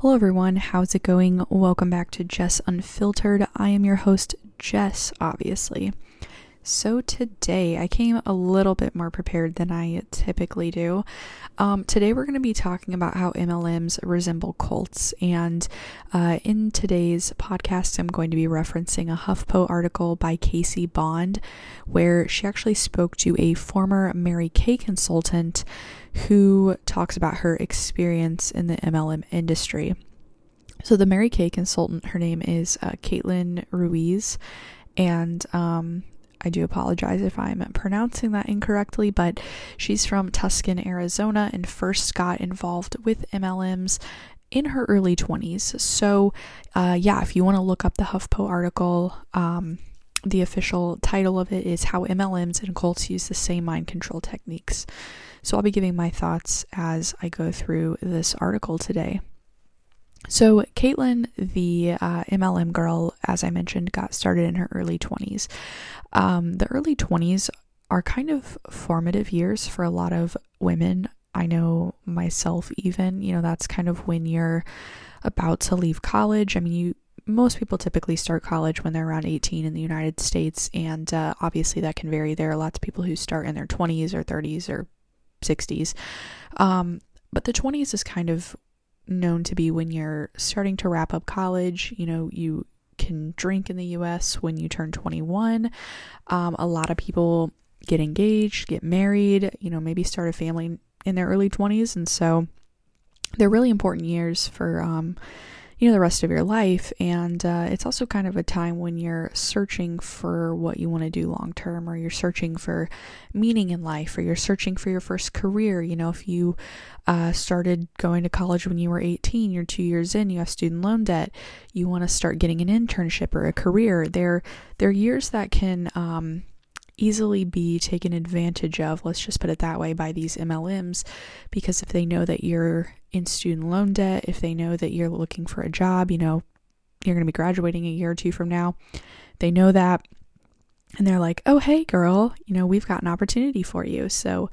Hello, everyone. How's it going? Welcome back to Jess Unfiltered. I am your host, Jess, obviously. So, today I came a little bit more prepared than I typically do. Um, today, we're going to be talking about how MLMs resemble cults. And uh, in today's podcast, I'm going to be referencing a HuffPo article by Casey Bond, where she actually spoke to a former Mary Kay consultant who talks about her experience in the MLM industry. So, the Mary Kay consultant, her name is uh, Caitlin Ruiz. And um, I do apologize if I'm pronouncing that incorrectly, but she's from Tucson, Arizona, and first got involved with MLMs in her early 20s. So, uh, yeah, if you want to look up the HuffPo article, um, the official title of it is How MLMs and Cults Use the Same Mind Control Techniques. So, I'll be giving my thoughts as I go through this article today. So, Caitlin, the uh, MLM girl, as I mentioned, got started in her early 20s. Um, the early 20s are kind of formative years for a lot of women. I know myself, even, you know, that's kind of when you're about to leave college. I mean, you most people typically start college when they're around 18 in the United States, and uh, obviously that can vary. There are lots of people who start in their 20s or 30s or 60s. Um, but the 20s is kind of known to be when you're starting to wrap up college. You know, you can drink in the US when you turn 21. Um, a lot of people get engaged, get married, you know, maybe start a family in their early 20s. And so they're really important years for um, you know the rest of your life. And uh, it's also kind of a time when you're searching for what you want to do long term or you're searching for meaning in life or you're searching for your first career. You know if you uh, started going to college when you were 18 you're two years in you have student loan debt you want to start getting an internship or a career. There there are years that can um, easily be taken advantage of, let's just put it that way, by these MLMs because if they know that you're in student loan debt, if they know that you're looking for a job, you know, you're going to be graduating a year or two from now, they know that and they're like, "Oh, hey girl, you know, we've got an opportunity for you." So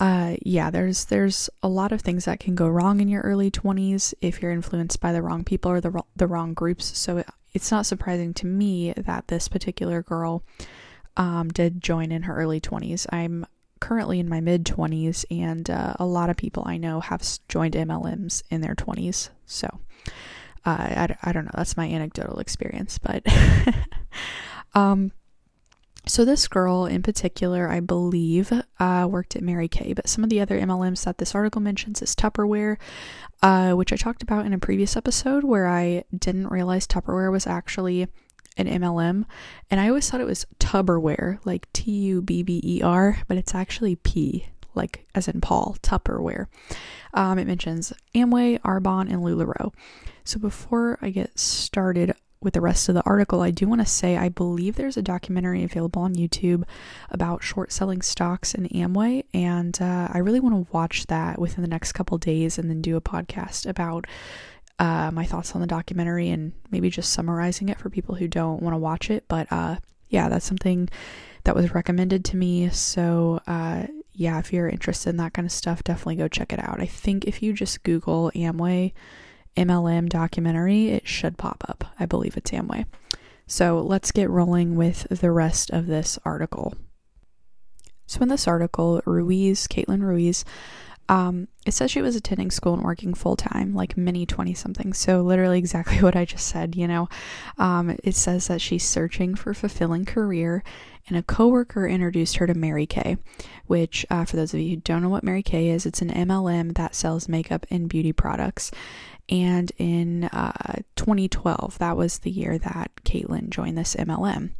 uh yeah, there's there's a lot of things that can go wrong in your early 20s if you're influenced by the wrong people or the the wrong groups. So it, it's not surprising to me that this particular girl um, did join in her early 20s. I'm currently in my mid 20s, and uh, a lot of people I know have joined MLMs in their 20s. So uh, I, I don't know, that's my anecdotal experience, but. um, so this girl in particular, I believe, uh, worked at Mary Kay, but some of the other MLMs that this article mentions is Tupperware, uh, which I talked about in a previous episode where I didn't realize Tupperware was actually an MLM, and I always thought it was Tupperware, like T U B B E R, but it's actually P, like as in Paul, Tupperware. Um, it mentions Amway, Arbonne, and LuLaRoe. So before I get started with the rest of the article, I do want to say I believe there's a documentary available on YouTube about short selling stocks in Amway, and uh, I really want to watch that within the next couple days and then do a podcast about uh, my thoughts on the documentary and maybe just summarizing it for people who don't want to watch it. But uh, yeah, that's something that was recommended to me. So uh, yeah, if you're interested in that kind of stuff, definitely go check it out. I think if you just Google Amway MLM documentary, it should pop up. I believe it's Amway. So let's get rolling with the rest of this article. So, in this article, Ruiz, Caitlin Ruiz, um, it says she was attending school and working full time, like many 20 somethings. So, literally, exactly what I just said, you know. Um, it says that she's searching for a fulfilling career, and a coworker introduced her to Mary Kay, which, uh, for those of you who don't know what Mary Kay is, it's an MLM that sells makeup and beauty products. And in uh, 2012, that was the year that Caitlin joined this MLM.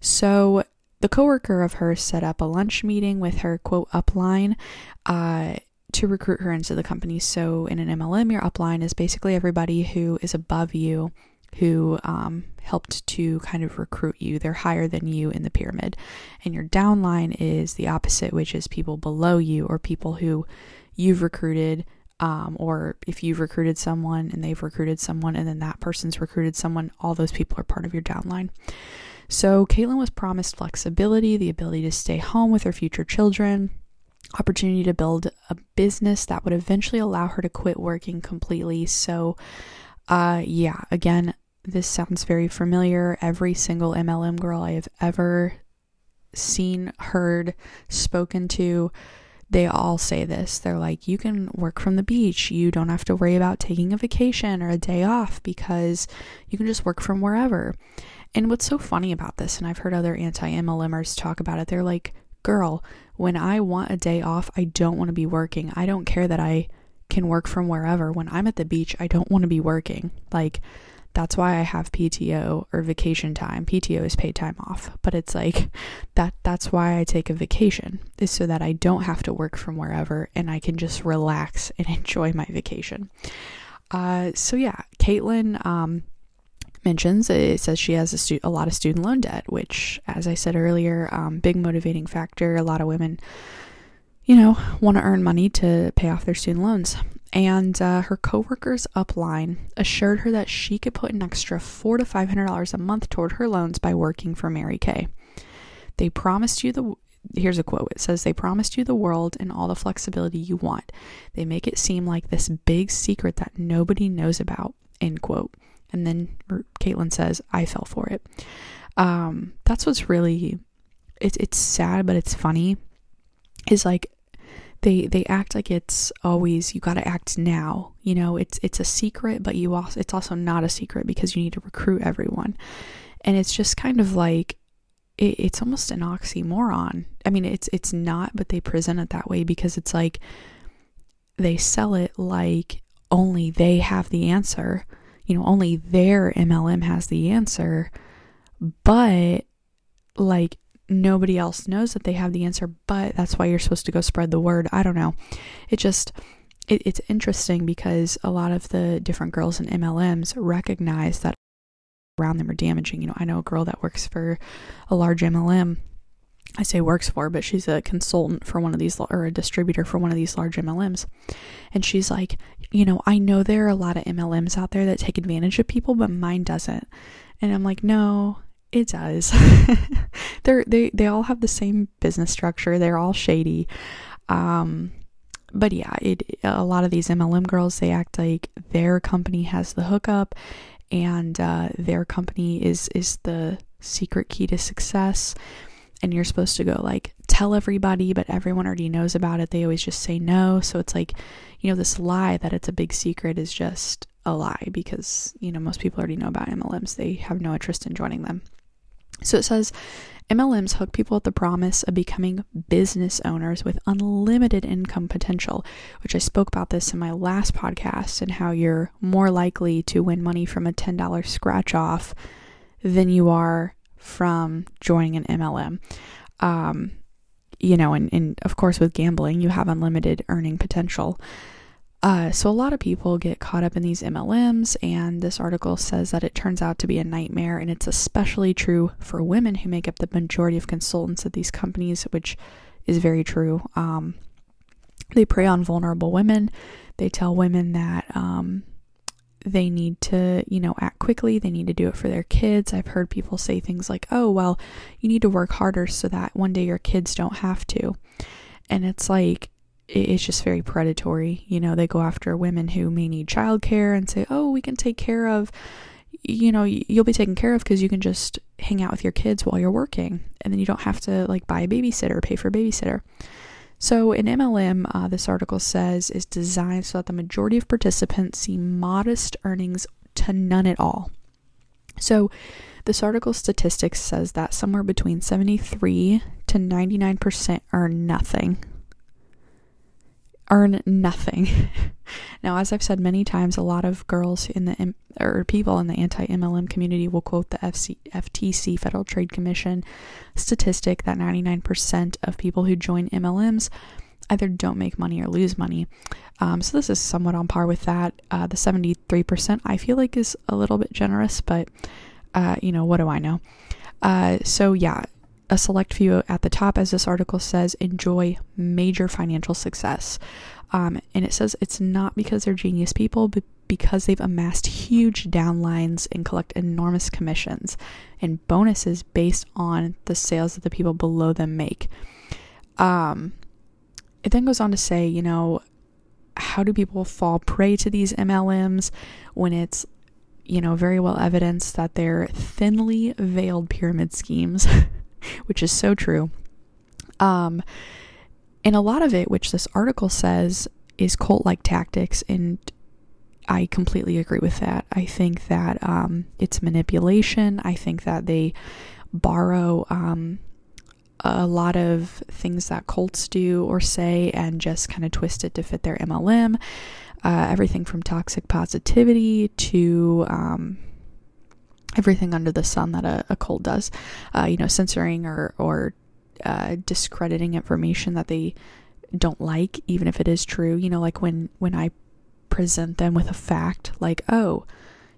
So, the coworker of hers set up a lunch meeting with her quote upline uh, to recruit her into the company. So in an MLM, your upline is basically everybody who is above you who um, helped to kind of recruit you. They're higher than you in the pyramid. And your downline is the opposite, which is people below you or people who you've recruited. Um, or if you've recruited someone and they've recruited someone and then that person's recruited someone, all those people are part of your downline. So Caitlin was promised flexibility, the ability to stay home with her future children, opportunity to build a business that would eventually allow her to quit working completely. So, uh, yeah, again, this sounds very familiar. Every single MLM girl I have ever seen, heard, spoken to, they all say this. They're like, you can work from the beach. You don't have to worry about taking a vacation or a day off because you can just work from wherever. And what's so funny about this, and I've heard other anti MLMers talk about it, they're like, girl, when I want a day off, I don't want to be working. I don't care that I can work from wherever. When I'm at the beach, I don't want to be working. Like, that's why I have PTO or vacation time. PTO is paid time off, but it's like that that's why I take a vacation is so that I don't have to work from wherever and I can just relax and enjoy my vacation. Uh, so yeah, Caitlin um, mentions it says she has a, stu- a lot of student loan debt, which, as I said earlier, um, big motivating factor. A lot of women, you know, want to earn money to pay off their student loans and uh, her coworkers upline assured her that she could put an extra four to five hundred dollars a month toward her loans by working for Mary Kay. They promised you the here's a quote. It says they promised you the world and all the flexibility you want. They make it seem like this big secret that nobody knows about. End quote. And then Caitlin says, "I fell for it." Um, that's what's really it's it's sad, but it's funny. Is like they they act like it's always you got to act now you know it's it's a secret but you also it's also not a secret because you need to recruit everyone and it's just kind of like it, it's almost an oxymoron i mean it's it's not but they present it that way because it's like they sell it like only they have the answer you know only their mlm has the answer but like nobody else knows that they have the answer, but that's why you're supposed to go spread the word. I don't know. It just it, it's interesting because a lot of the different girls in MLMs recognize that around them are damaging. You know, I know a girl that works for a large MLM. I say works for, but she's a consultant for one of these or a distributor for one of these large MLMs. And she's like, you know, I know there are a lot of MLMs out there that take advantage of people, but mine doesn't. And I'm like, no, it does. They're they they all have the same business structure. They're all shady. Um but yeah, it a lot of these MLM girls they act like their company has the hookup and uh, their company is is the secret key to success and you're supposed to go like tell everybody but everyone already knows about it. They always just say no. So it's like you know this lie that it's a big secret is just a lie because you know most people already know about MLMs they have no interest in joining them. So it says MLMs hook people with the promise of becoming business owners with unlimited income potential, which I spoke about this in my last podcast and how you're more likely to win money from a $10 scratch off than you are from joining an MLM. Um, you know, and, and of course, with gambling, you have unlimited earning potential. Uh, so, a lot of people get caught up in these MLMs, and this article says that it turns out to be a nightmare, and it's especially true for women who make up the majority of consultants at these companies, which is very true. Um, they prey on vulnerable women. They tell women that um, they need to, you know, act quickly. They need to do it for their kids. I've heard people say things like, oh, well, you need to work harder so that one day your kids don't have to. And it's like, it's just very predatory. You know, they go after women who may need childcare and say, "Oh, we can take care of you know, you'll be taken care of because you can just hang out with your kids while you're working, and then you don't have to like buy a babysitter, pay for a babysitter." So, an MLM, uh, this article says, is designed so that the majority of participants see modest earnings to none at all. So, this article statistics says that somewhere between 73 to 99% earn nothing earn nothing. now, as I've said many times, a lot of girls in the or people in the anti-MLM community will quote the FC, FTC Federal Trade Commission statistic that 99% of people who join MLMs either don't make money or lose money. Um, so this is somewhat on par with that. Uh, the 73% I feel like is a little bit generous, but uh, you know what do I know? Uh, so yeah, a select few at the top, as this article says, enjoy major financial success. Um, and it says it's not because they're genius people, but because they've amassed huge downlines and collect enormous commissions and bonuses based on the sales that the people below them make. Um, it then goes on to say, you know, how do people fall prey to these MLMs when it's, you know, very well evidenced that they're thinly veiled pyramid schemes, which is so true. Um, and a lot of it, which this article says, is cult like tactics. And I completely agree with that. I think that um, it's manipulation. I think that they borrow um, a lot of things that cults do or say and just kind of twist it to fit their MLM. Uh, everything from toxic positivity to um, everything under the sun that a, a cult does. Uh, you know, censoring or or uh, discrediting information that they don't like, even if it is true. You know, like when when I present them with a fact, like oh,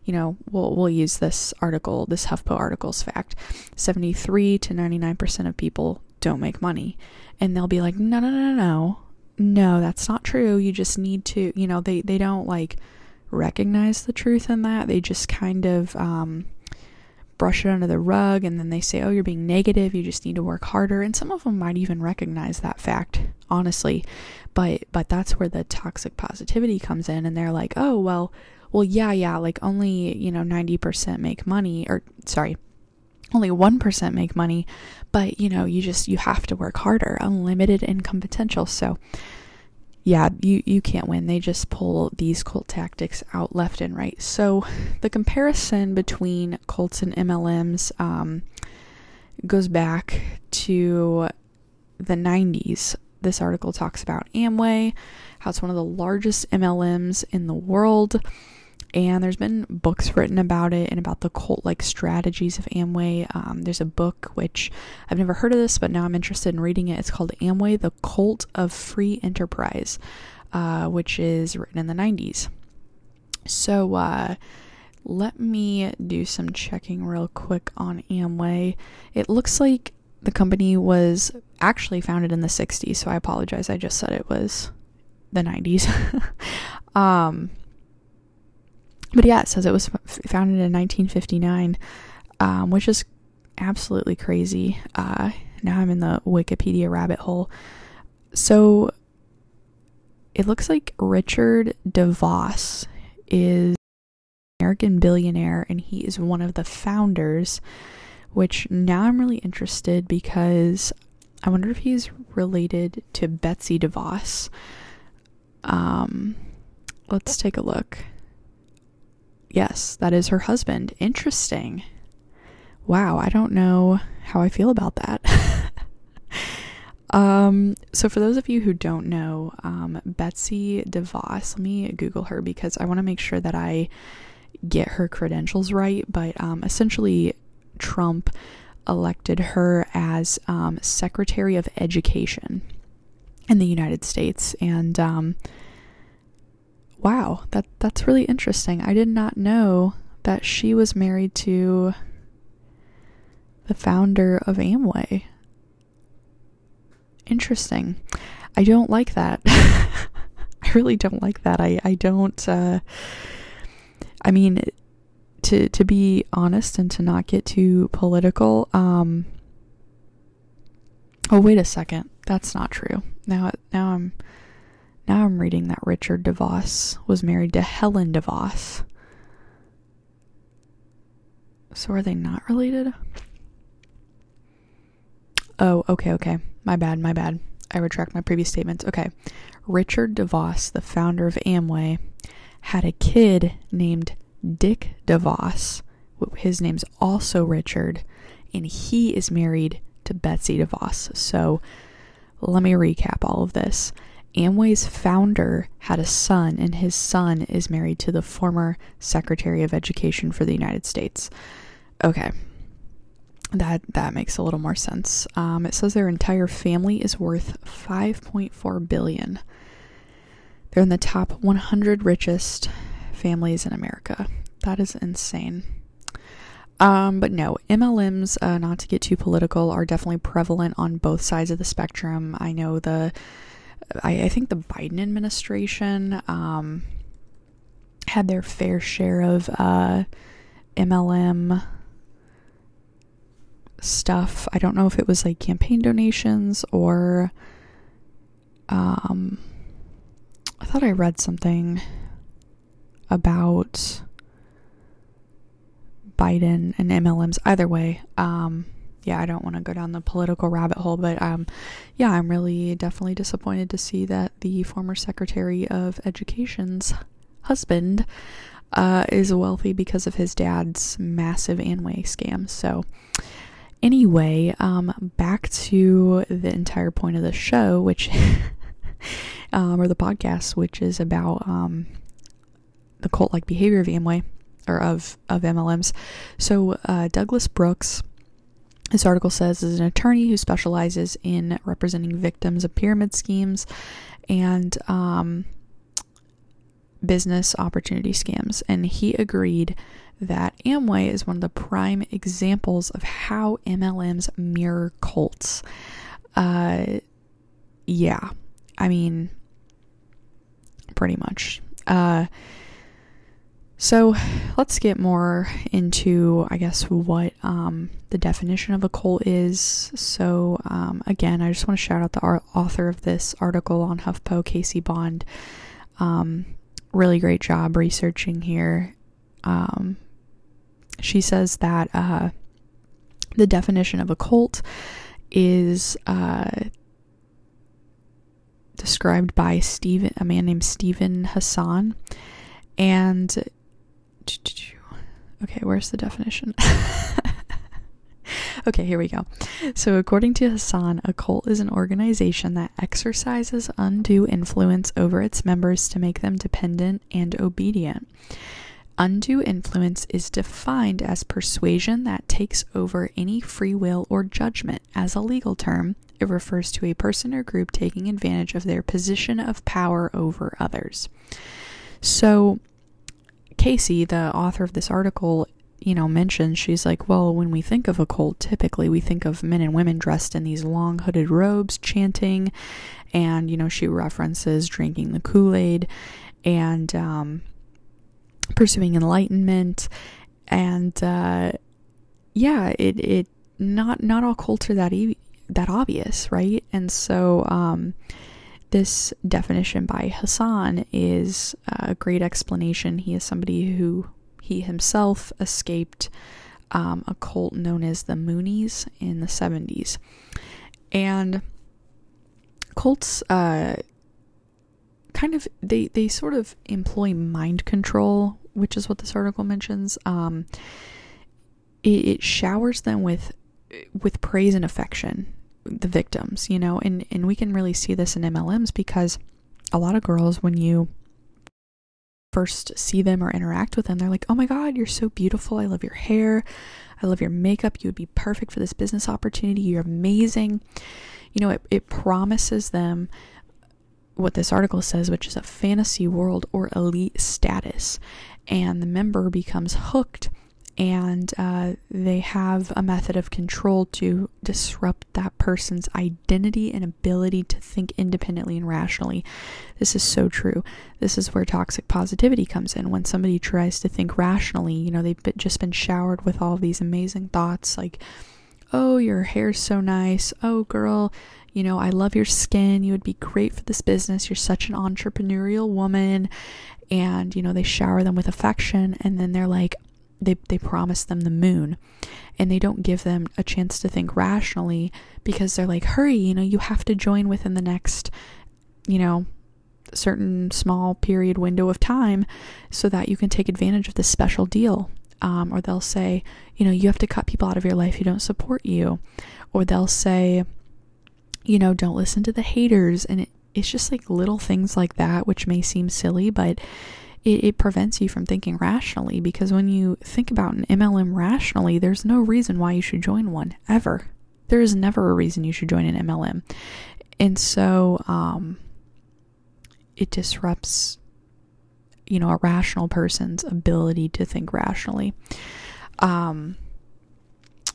you know, we'll we'll use this article, this HuffPo article's fact. 73 to 99% of people don't make money. And they'll be like, "No, no, no, no. No, that's not true. You just need to, you know, they they don't like recognize the truth in that. They just kind of um brush it under the rug and then they say, "Oh, you're being negative. You just need to work harder." And some of them might even recognize that fact, honestly. But but that's where the toxic positivity comes in and they're like, "Oh, well, well, yeah, yeah, like only, you know, 90% make money, or sorry, only 1% make money, but you know, you just, you have to work harder, unlimited income potential. So, yeah, you, you can't win. They just pull these cult tactics out left and right. So, the comparison between cults and MLMs um, goes back to the 90s. This article talks about Amway, how it's one of the largest MLMs in the world and there's been books written about it and about the cult like strategies of Amway. Um, there's a book which I've never heard of this, but now I'm interested in reading it. It's called Amway: The Cult of Free Enterprise, uh, which is written in the 90s. So uh, let me do some checking real quick on Amway. It looks like the company was actually founded in the 60s, so I apologize. I just said it was the 90s. um, but yeah, it says it was founded in 1959, um, which is absolutely crazy. Uh, now I'm in the Wikipedia rabbit hole. So it looks like Richard DeVos is American billionaire and he is one of the founders, which now I'm really interested because I wonder if he's related to Betsy DeVos. Um, let's take a look. Yes, that is her husband. Interesting. Wow, I don't know how I feel about that. um, so for those of you who don't know, um, Betsy DeVos, let me Google her because I want to make sure that I get her credentials right. But um, essentially, Trump elected her as um, Secretary of Education in the United States, and um, wow, that that's really interesting. I did not know that she was married to the founder of Amway. Interesting. I don't like that. I really don't like that. I I don't uh I mean to to be honest and to not get too political, um Oh, wait a second. That's not true. Now now I'm now I'm reading that Richard DeVos was married to Helen DeVos. So are they not related? Oh, okay, okay. My bad, my bad. I retract my previous statements. Okay. Richard DeVos, the founder of Amway, had a kid named Dick DeVos. His name's also Richard, and he is married to Betsy DeVos. So let me recap all of this. Amway's founder had a son, and his son is married to the former Secretary of Education for the United States. Okay. That that makes a little more sense. Um, it says their entire family is worth 5.4 billion. They're in the top 100 richest families in America. That is insane. Um, but no, MLMs, uh, not to get too political, are definitely prevalent on both sides of the spectrum. I know the I, I think the Biden administration um, had their fair share of uh, MLM stuff. I don't know if it was like campaign donations or um, I thought I read something about Biden and MLMs. Either way, um, yeah, I don't want to go down the political rabbit hole, but um, yeah, I'm really definitely disappointed to see that the former Secretary of Education's husband uh, is wealthy because of his dad's massive Amway scam. So, anyway, um, back to the entire point of the show, which, um, or the podcast, which is about um, the cult like behavior of Amway or of, of MLMs. So, uh, Douglas Brooks this article says is an attorney who specializes in representing victims of pyramid schemes and um, business opportunity scams. And he agreed that Amway is one of the prime examples of how MLMs mirror cults. Uh, yeah, I mean, pretty much. Uh, so let's get more into, I guess, what um, the definition of a cult is. So, um, again, I just want to shout out the author of this article on HuffPo, Casey Bond. Um, really great job researching here. Um, she says that uh, the definition of a cult is uh, described by Steven, a man named Steven Hassan, and Okay, where's the definition? okay, here we go. So, according to Hassan, a cult is an organization that exercises undue influence over its members to make them dependent and obedient. Undue influence is defined as persuasion that takes over any free will or judgment. As a legal term, it refers to a person or group taking advantage of their position of power over others. So, Casey, the author of this article, you know, mentions she's like, well, when we think of a cult, typically we think of men and women dressed in these long hooded robes chanting, and, you know, she references drinking the Kool Aid and um, pursuing enlightenment. And, uh, yeah, it, it, not, not all cults are that, e- that obvious, right? And so, um, this definition by Hassan is a great explanation. He is somebody who he himself escaped um, a cult known as the Moonies in the 70s. And cults uh, kind of they they sort of employ mind control, which is what this article mentions. Um, it, it showers them with with praise and affection the victims, you know, and, and we can really see this in MLMs because a lot of girls, when you first see them or interact with them, they're like, oh my God, you're so beautiful. I love your hair. I love your makeup. You would be perfect for this business opportunity. You're amazing. You know, it, it promises them what this article says, which is a fantasy world or elite status. And the member becomes hooked and uh, they have a method of control to disrupt that person's identity and ability to think independently and rationally. This is so true. This is where toxic positivity comes in. When somebody tries to think rationally, you know, they've just been showered with all these amazing thoughts like, oh, your hair's so nice. Oh, girl, you know, I love your skin. You would be great for this business. You're such an entrepreneurial woman. And, you know, they shower them with affection. And then they're like, they, they promise them the moon and they don't give them a chance to think rationally because they're like hurry you know you have to join within the next you know certain small period window of time so that you can take advantage of this special deal. Um, or they'll say you know you have to cut people out of your life who don't support you. Or they'll say you know don't listen to the haters. And it, it's just like little things like that which may seem silly but it, it prevents you from thinking rationally because when you think about an MLM rationally, there's no reason why you should join one ever. There is never a reason you should join an MLM. And so um, it disrupts, you know, a rational person's ability to think rationally. Um,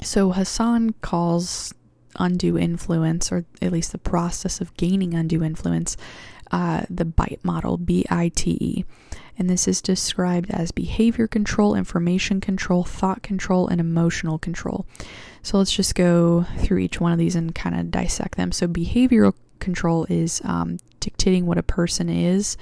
so Hassan calls undue influence, or at least the process of gaining undue influence, uh, the BITE model, B I T E and this is described as behavior control, information control, thought control, and emotional control. So let's just go through each one of these and kind of dissect them. So behavioral control is um, dictating what a person is,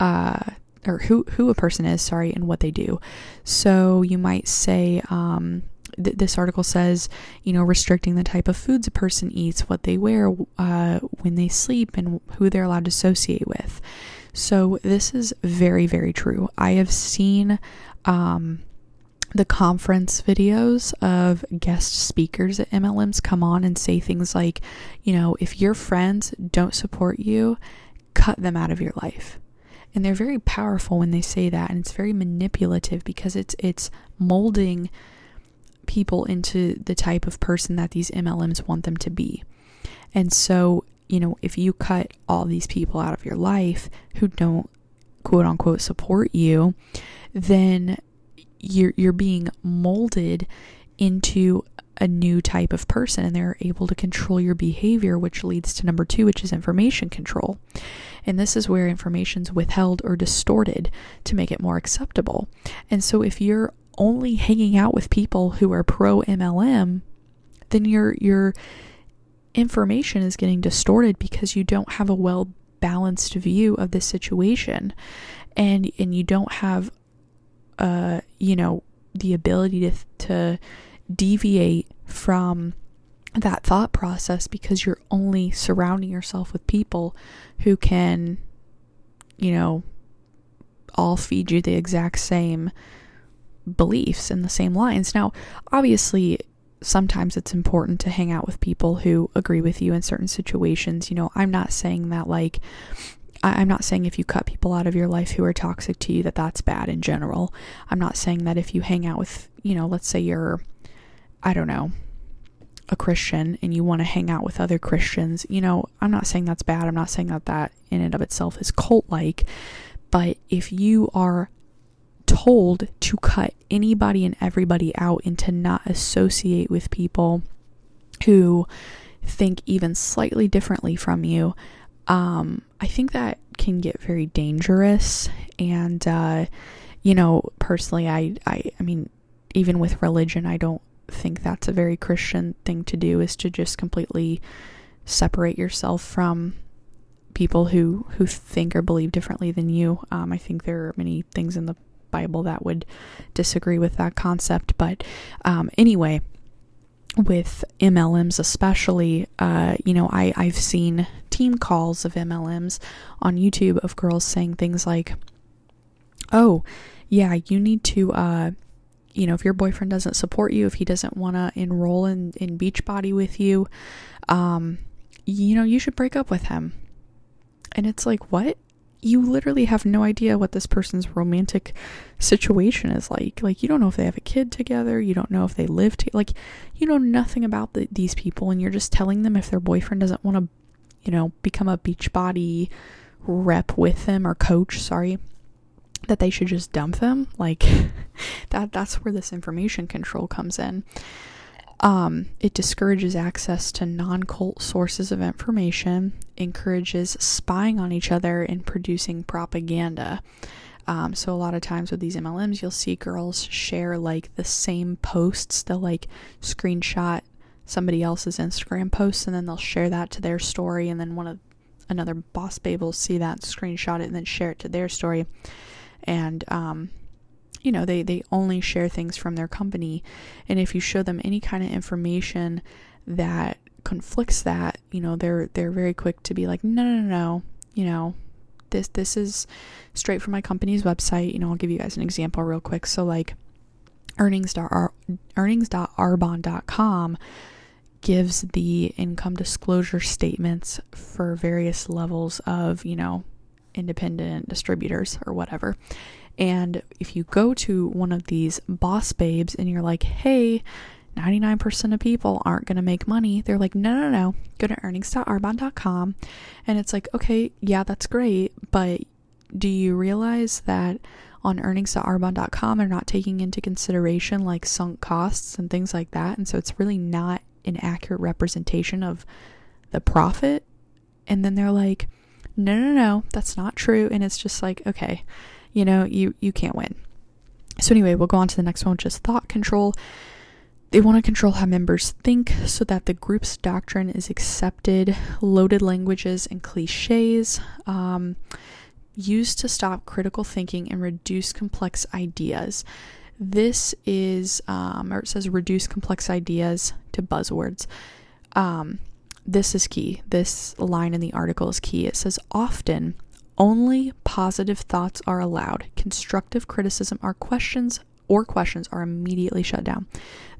uh, or who who a person is, sorry, and what they do. So you might say, um, th- this article says, you know, restricting the type of foods a person eats, what they wear, uh, when they sleep, and who they're allowed to associate with. So this is very very true. I have seen. Um, the conference videos of guest speakers at MLMs come on and say things like, you know, if your friends don't support you, cut them out of your life. And they're very powerful when they say that and it's very manipulative because it's it's molding people into the type of person that these MLMs want them to be. And so, you know, if you cut all these people out of your life who don't quote unquote support you, then you're you're being molded into a new type of person and they're able to control your behavior which leads to number 2 which is information control. And this is where information's withheld or distorted to make it more acceptable. And so if you're only hanging out with people who are pro MLM, then your your information is getting distorted because you don't have a well balanced view of the situation. And and you don't have uh, you know, the ability to to deviate from that thought process because you're only surrounding yourself with people who can, you know, all feed you the exact same beliefs and the same lines. Now, obviously, sometimes it's important to hang out with people who agree with you in certain situations. You know, I'm not saying that like I, am not saying if you cut people out of your life who are toxic to you that that's bad in general. I'm not saying that if you hang out with, you know, let's say you're, I don't know, a Christian and you want to hang out with other Christians, you know, I'm not saying that's bad. I'm not saying that that in and of itself is cult like. But if you are told to cut anybody and everybody out and to not associate with people who think even slightly differently from you, um, I think that can get very dangerous. And, uh, you know, personally, I, I, I mean, even with religion, I don't think that's a very Christian thing to do is to just completely separate yourself from people who, who think or believe differently than you. Um, I think there are many things in the Bible that would disagree with that concept. But um, anyway, with MLMs especially, uh, you know, I, I've seen team calls of MLMs on YouTube of girls saying things like, oh, yeah, you need to, uh, you know, if your boyfriend doesn't support you, if he doesn't want to enroll in, in Beachbody with you, um, you know, you should break up with him. And it's like, what? You literally have no idea what this person's romantic situation is like. Like, you don't know if they have a kid together, you don't know if they live together, like, you know nothing about the, these people, and you're just telling them if their boyfriend doesn't want to, you know, become a Beachbody rep with them or coach, sorry, that they should just dump them. Like, that that's where this information control comes in. Um, it discourages access to non cult sources of information, encourages spying on each other, and producing propaganda. Um, so, a lot of times with these MLMs, you'll see girls share like the same posts. They'll like screenshot somebody else's Instagram posts and then they'll share that to their story, and then one of another boss babe will see that, screenshot it, and then share it to their story. And um, you know they they only share things from their company. And if you show them any kind of information that conflicts that you know they're they're very quick to be like no no no, no. you know this this is straight from my company's website. You know I'll give you guys an example real quick. So like earnings.arbonne.com gives the income disclosure statements for various levels of you know independent distributors or whatever and if you go to one of these boss babes and you're like, hey, 99% of people aren't going to make money, they're like, no, no, no, go to earnings.arbonne.com. And it's like, okay, yeah, that's great. But do you realize that on earnings.arbonne.com they're not taking into consideration like sunk costs and things like that? And so it's really not an accurate representation of the profit. And then they're like, no, no, no, that's not true. And it's just like, okay you know, you you can't win. So anyway, we'll go on to the next one, which is thought control. they want to control how members think so that the group's doctrine is accepted, loaded languages and cliches. Um, used to stop critical thinking and reduce complex ideas. This is, um, or it says reduce complex ideas to buzzwords. Um, this is key. This line in the article is key. It says often only positive thoughts are allowed. Constructive criticism are questions or questions are immediately shut down.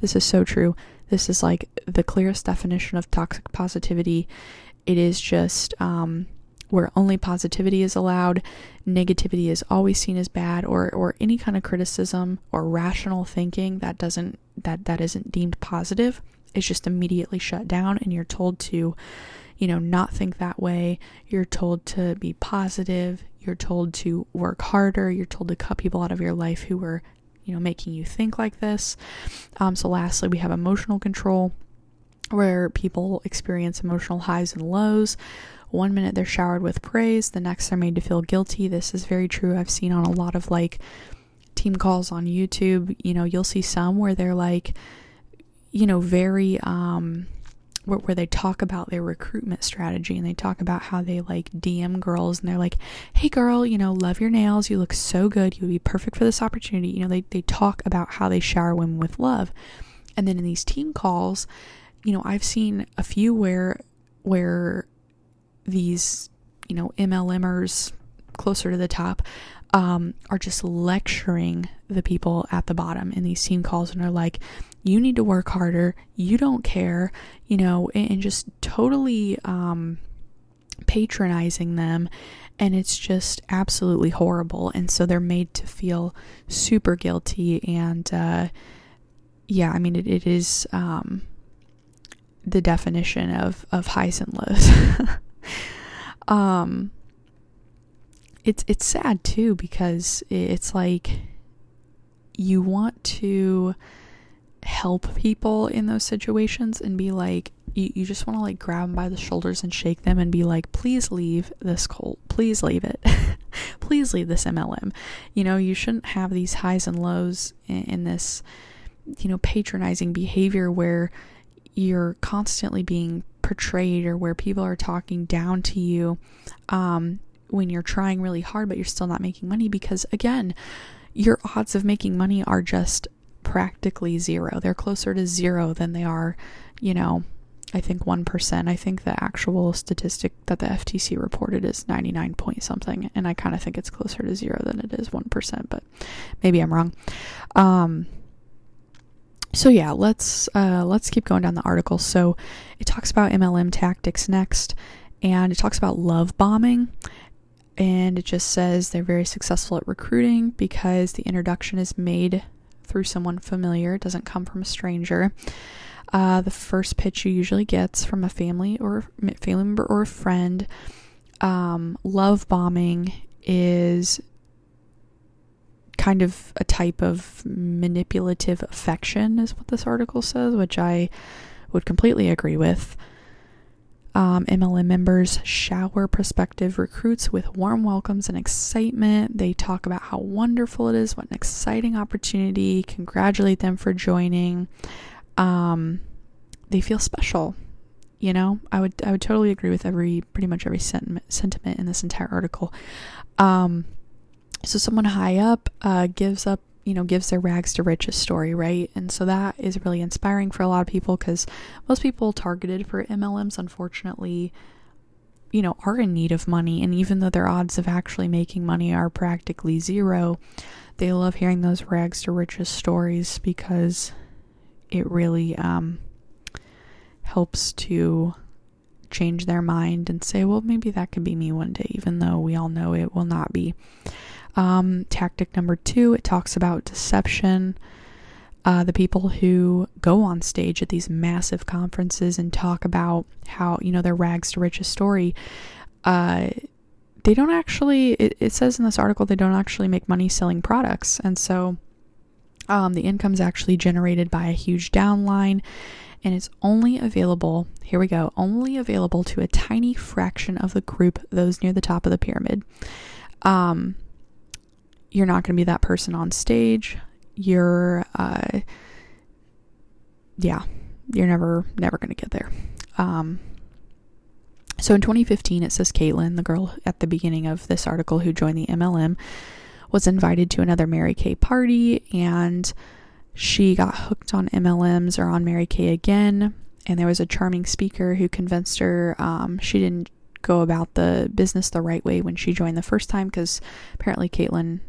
This is so true. This is like the clearest definition of toxic positivity. It is just um, where only positivity is allowed, negativity is always seen as bad, or or any kind of criticism or rational thinking that doesn't that that isn't deemed positive is just immediately shut down, and you're told to, you know, not think that way. You're told to be positive. You're told to work harder. You're told to cut people out of your life who were, you know, making you think like this. Um, so, lastly, we have emotional control, where people experience emotional highs and lows one minute they're showered with praise, the next they're made to feel guilty. This is very true. I've seen on a lot of like team calls on YouTube, you know, you'll see some where they're like, you know, very, um, where, where they talk about their recruitment strategy and they talk about how they like DM girls and they're like, hey girl, you know, love your nails. You look so good. You would be perfect for this opportunity. You know, they, they talk about how they shower women with love. And then in these team calls, you know, I've seen a few where, where these, you know, MLMers closer to the top um, are just lecturing the people at the bottom in these team calls and are like, you need to work harder, you don't care, you know, and, and just totally um, patronizing them. And it's just absolutely horrible. And so they're made to feel super guilty. And uh, yeah, I mean, it, it is um, the definition of, of highs and lows. um it's it's sad too because it's like you want to help people in those situations and be like you, you just want to like grab them by the shoulders and shake them and be like please leave this cult please leave it please leave this mlm you know you shouldn't have these highs and lows in, in this you know patronizing behavior where you're constantly being portrayed or where people are talking down to you um, when you're trying really hard but you're still not making money because again your odds of making money are just practically zero. They're closer to zero than they are you know i think 1% i think the actual statistic that the ftc reported is 99 point something and i kind of think it's closer to zero than it is 1% but maybe i'm wrong. Um, so yeah, let's uh, let's keep going down the article. So it talks about MLM tactics next, and it talks about love bombing, and it just says they're very successful at recruiting because the introduction is made through someone familiar. It doesn't come from a stranger. Uh, the first pitch you usually gets from a family or family member or a friend. Um, love bombing is kind of a type of manipulative affection, is what this article says, which I would completely agree with. Um, MLM members shower prospective recruits with warm welcomes and excitement. They talk about how wonderful it is, what an exciting opportunity, congratulate them for joining. Um, they feel special. You know, I would I would totally agree with every pretty much every sentiment sentiment in this entire article. Um, so someone high up uh, gives up you know gives their rags to riches story right? And so that is really inspiring for a lot of people because most people targeted for mlms unfortunately you know are in need of money. And even though their odds of actually making money are practically zero they love hearing those rags to riches stories because it really um, helps to change their mind and say well maybe that could be me one day even though we all know it will not be um, tactic number two, it talks about deception. Uh, the people who go on stage at these massive conferences and talk about how, you know, their rags to riches story, uh, they don't actually, it, it, says in this article, they don't actually make money selling products. And so um, the income is actually generated by a huge downline and it's only available, here we go, only available to a tiny fraction of the group, those near the top of the pyramid. Um, you're not going to be that person on stage. You're uh, yeah, you're never never going to get there. Um, so in 2015, it says Caitlin, the girl at the beginning of this article who joined the MLM, was invited to another Mary Kay party and she got hooked on MLMs or on Mary Kay again. And there was a charming speaker who convinced her um, she didn't go about the business the right way when she joined the first time because apparently Caitlin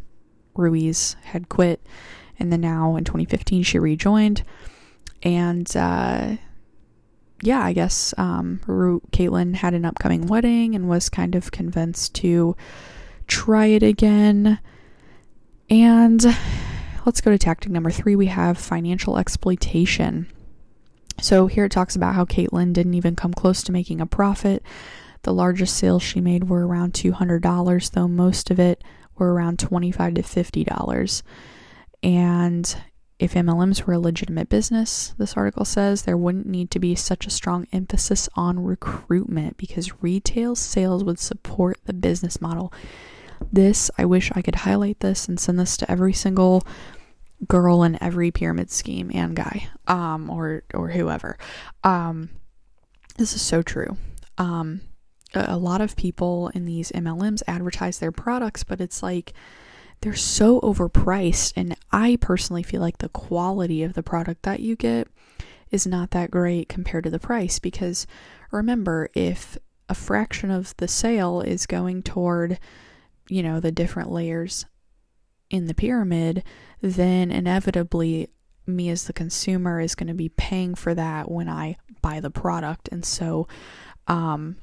Ruiz had quit. And then now in 2015, she rejoined. And uh, yeah, I guess um, Caitlin had an upcoming wedding and was kind of convinced to try it again. And let's go to tactic number three. We have financial exploitation. So here it talks about how Caitlin didn't even come close to making a profit. The largest sales she made were around $200, though most of it were around 25 to $50. And if MLMs were a legitimate business, this article says, there wouldn't need to be such a strong emphasis on recruitment because retail sales would support the business model. This, I wish I could highlight this and send this to every single girl in every pyramid scheme and guy, um, or or whoever. Um, this is so true. Um, a, lot of people in these MLMs advertise their products, but it's like they're so overpriced. And I personally feel like the quality of the product that you get is not that great compared to the price because remember, if a fraction of the sale is going toward, you know, the different layers in the pyramid, then inevitably me as the consumer is going to be paying for that when I buy the product. And so, um,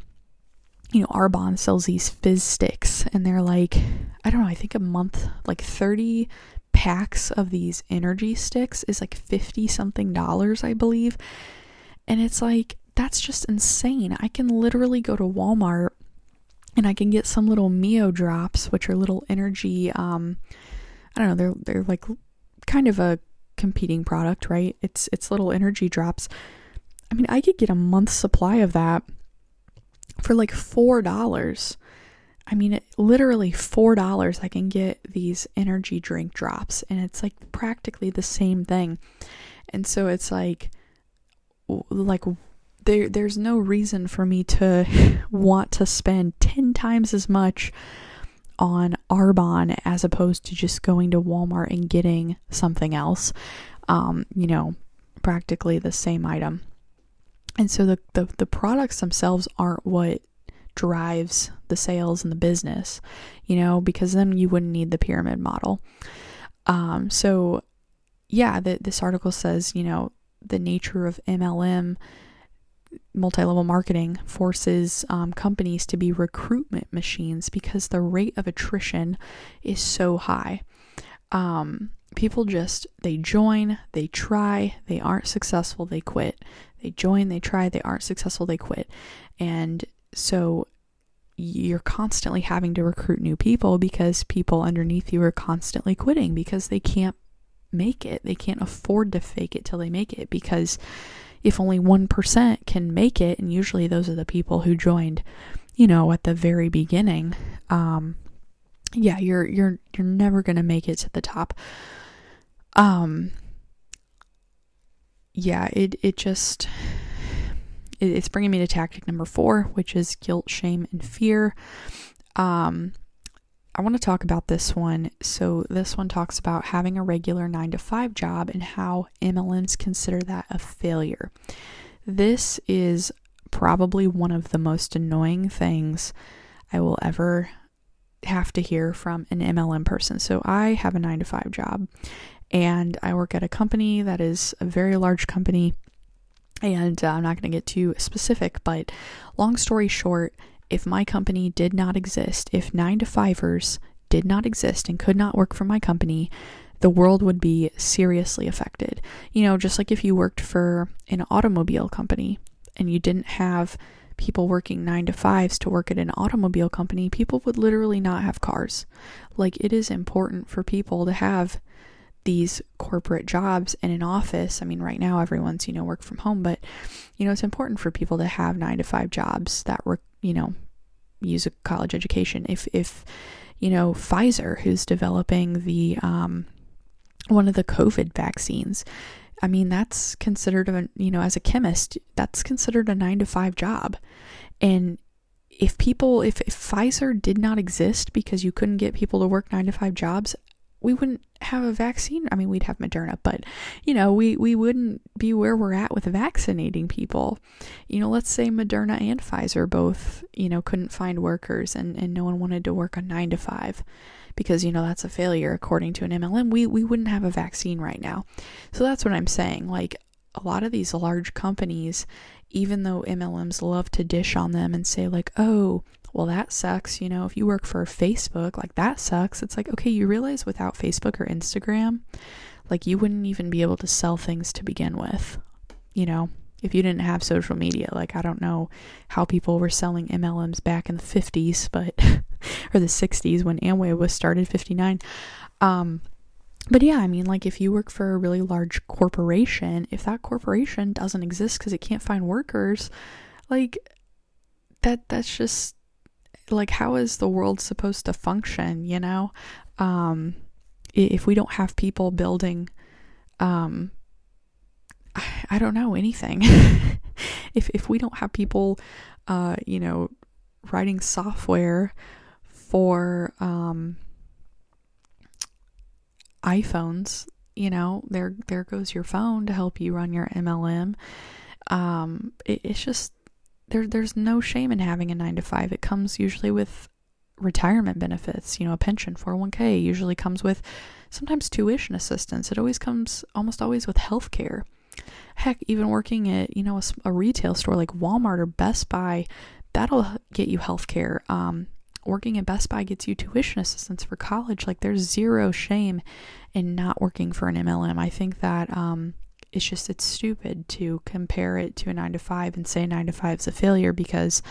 you know, Arbonne sells these fizz sticks and they're like, I don't know, I think a month, like 30 packs of these energy sticks is like 50 something dollars, I believe. And it's like, that's just insane. I can literally go to Walmart and I can get some little Mio drops, which are little energy, um, I don't know, they're, they're like kind of a competing product, right? It's, it's little energy drops. I mean, I could get a month's supply of that for like $4. I mean, it, literally $4 I can get these energy drink drops and it's like practically the same thing. And so it's like like there there's no reason for me to want to spend 10 times as much on Arbonne as opposed to just going to Walmart and getting something else. Um, you know, practically the same item. And so the, the, the products themselves aren't what drives the sales and the business, you know, because then you wouldn't need the pyramid model. Um, so, yeah, the, this article says, you know, the nature of MLM multi level marketing forces um, companies to be recruitment machines because the rate of attrition is so high. Um, people just, they join, they try, they aren't successful, they quit. They join, they try, they aren't successful, they quit. And so you're constantly having to recruit new people because people underneath you are constantly quitting because they can't make it. They can't afford to fake it till they make it because if only 1% can make it, and usually those are the people who joined, you know, at the very beginning, um, yeah, you're you're you're never going to make it to the top. Um yeah, it it just it's bringing me to tactic number four, which is guilt, shame, and fear. Um, I want to talk about this one. So, this one talks about having a regular nine to five job and how MLMs consider that a failure. This is probably one of the most annoying things I will ever have to hear from an MLM person. So, I have a nine to five job and I work at a company that is a very large company and uh, I'm not going to get too specific, but long story short, if my company did not exist, if nine to fivers did not exist and could not work for my company, the world would be seriously affected. You know, just like if you worked for an automobile company and you didn't have people working nine to fives to work at an automobile company, people would literally not have cars. Like, it is important for people to have these corporate jobs in an office. I mean, right now everyone's, you know, work from home, but, you know, it's important for people to have nine to five jobs that work, you know, use a college education. If, if, you know, Pfizer, who's developing the, um, one of the COVID vaccines, I mean, that's considered a, you know, as a chemist, that's considered a 9 to 5 job. And if people if, if Pfizer did not exist because you couldn't get people to work 9 to 5 jobs, we wouldn't have a vaccine. I mean, we'd have Moderna, but you know, we we wouldn't be where we're at with vaccinating people. You know, let's say Moderna and Pfizer both, you know, couldn't find workers and and no one wanted to work a 9 to 5 because you know that's a failure according to an MLM. We we wouldn't have a vaccine right now. So that's what I'm saying. Like a lot of these large companies even though MLMs love to dish on them and say like, "Oh, well, that sucks. You know, if you work for Facebook, like that sucks. It's like, okay, you realize without Facebook or Instagram, like you wouldn't even be able to sell things to begin with. You know, if you didn't have social media, like I don't know how people were selling MLMs back in the 50s, but or the 60s when Amway was started 59. Um but yeah, I mean like if you work for a really large corporation, if that corporation doesn't exist cuz it can't find workers, like that that's just like how is the world supposed to function you know um if we don't have people building um i don't know anything if if we don't have people uh you know writing software for um iPhones you know there there goes your phone to help you run your MLM um it, it's just there there's no shame in having a 9 to 5. It comes usually with retirement benefits, you know, a pension, 401k usually comes with sometimes tuition assistance. It always comes almost always with health care. Heck, even working at, you know, a, a, retail store like Walmart or Best Buy, that'll get you health care. Um, working at Best Buy gets you tuition assistance for college. Like there's zero shame in not working for an MLM. I think that um, it's just it's stupid to compare it to a 9 to 5 and say 9 to 5 is a failure because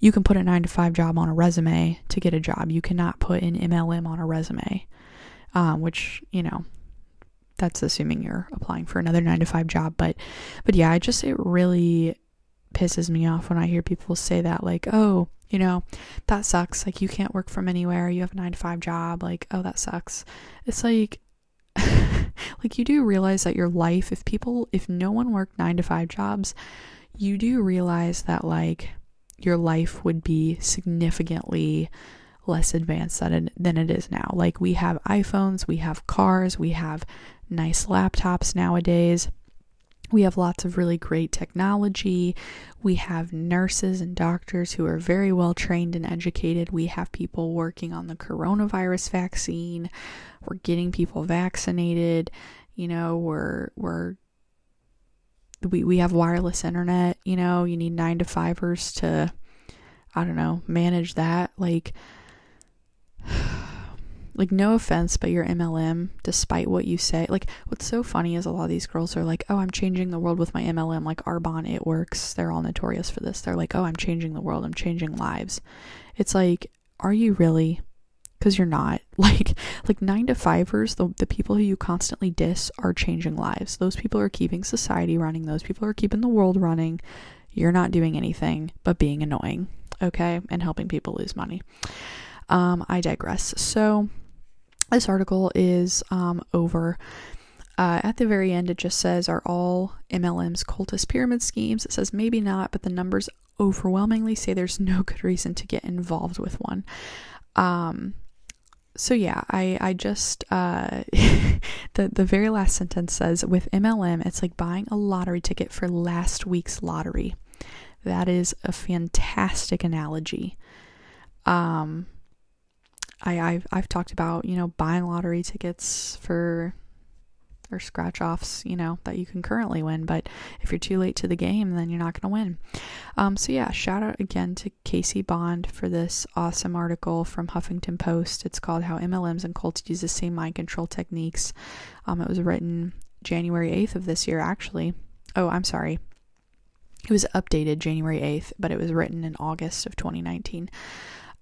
you can put a 9 to 5 job on a resume to get a job you cannot put an mlm on a resume um, which you know that's assuming you're applying for another 9 to 5 job but but yeah i just it really pisses me off when i hear people say that like oh you know that sucks like you can't work from anywhere you have a 9 to 5 job like oh that sucks. It's like like you do realize that your life if people if no one worked 9 to 5 jobs you do realize that like your life would be significantly less advanced than it, than it is now. Like we have iPhones we have cars we have nice laptops nowadays we have lots of really great technology. We have nurses and doctors who are very well trained and educated. We have people working on the coronavirus vaccine. We're getting people vaccinated. You know, we're we're we we have wireless internet, you know, you need 9 to 5ers to I don't know, manage that like like no offense but your mlm despite what you say. Like what's so funny is a lot of these girls are like oh i'm changing the world with my mlm like arbonne it works. They're all notorious for this. They're like oh i'm changing the world. I'm changing lives. It's like are you really? Because you're not. Like like nine to fivers the, the people who you constantly diss are changing lives. Those people are keeping society running. Those people are keeping the world running. You're not doing anything but being annoying okay and helping people lose money. Um, I digress. So, this article is um, over. Uh, at the very end, it just says, Are all MLMs cultist pyramid schemes? It says, Maybe not, but the numbers overwhelmingly say there's no good reason to get involved with one. Um, so yeah, I I just uh, the the very last sentence says with MLM, it's like buying a lottery ticket for last week's lottery. That is a fantastic analogy. Um, I, I've I've talked about you know buying lottery tickets for or scratch offs, you know, that you can currently win. But if you're too late to the game, then you're not going to win. Um, so, yeah, shout out again to Casey Bond for this awesome article from Huffington Post. It's called How MLMs and Cults Use the Same Mind Control Techniques. Um, it was written January 8th of this year, actually. Oh, I'm sorry. It was updated January 8th, but it was written in August of 2019.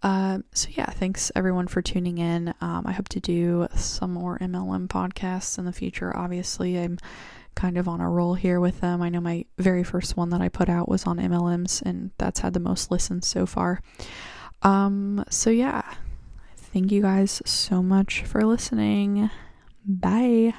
Uh, so yeah, thanks everyone for tuning in. Um, I hope to do some more MLM podcasts in the future. Obviously, I'm kind of on a roll here with them. I know my very first one that I put out was on MLMs, and that's had the most listens so far. Um, so yeah, thank you guys so much for listening. Bye.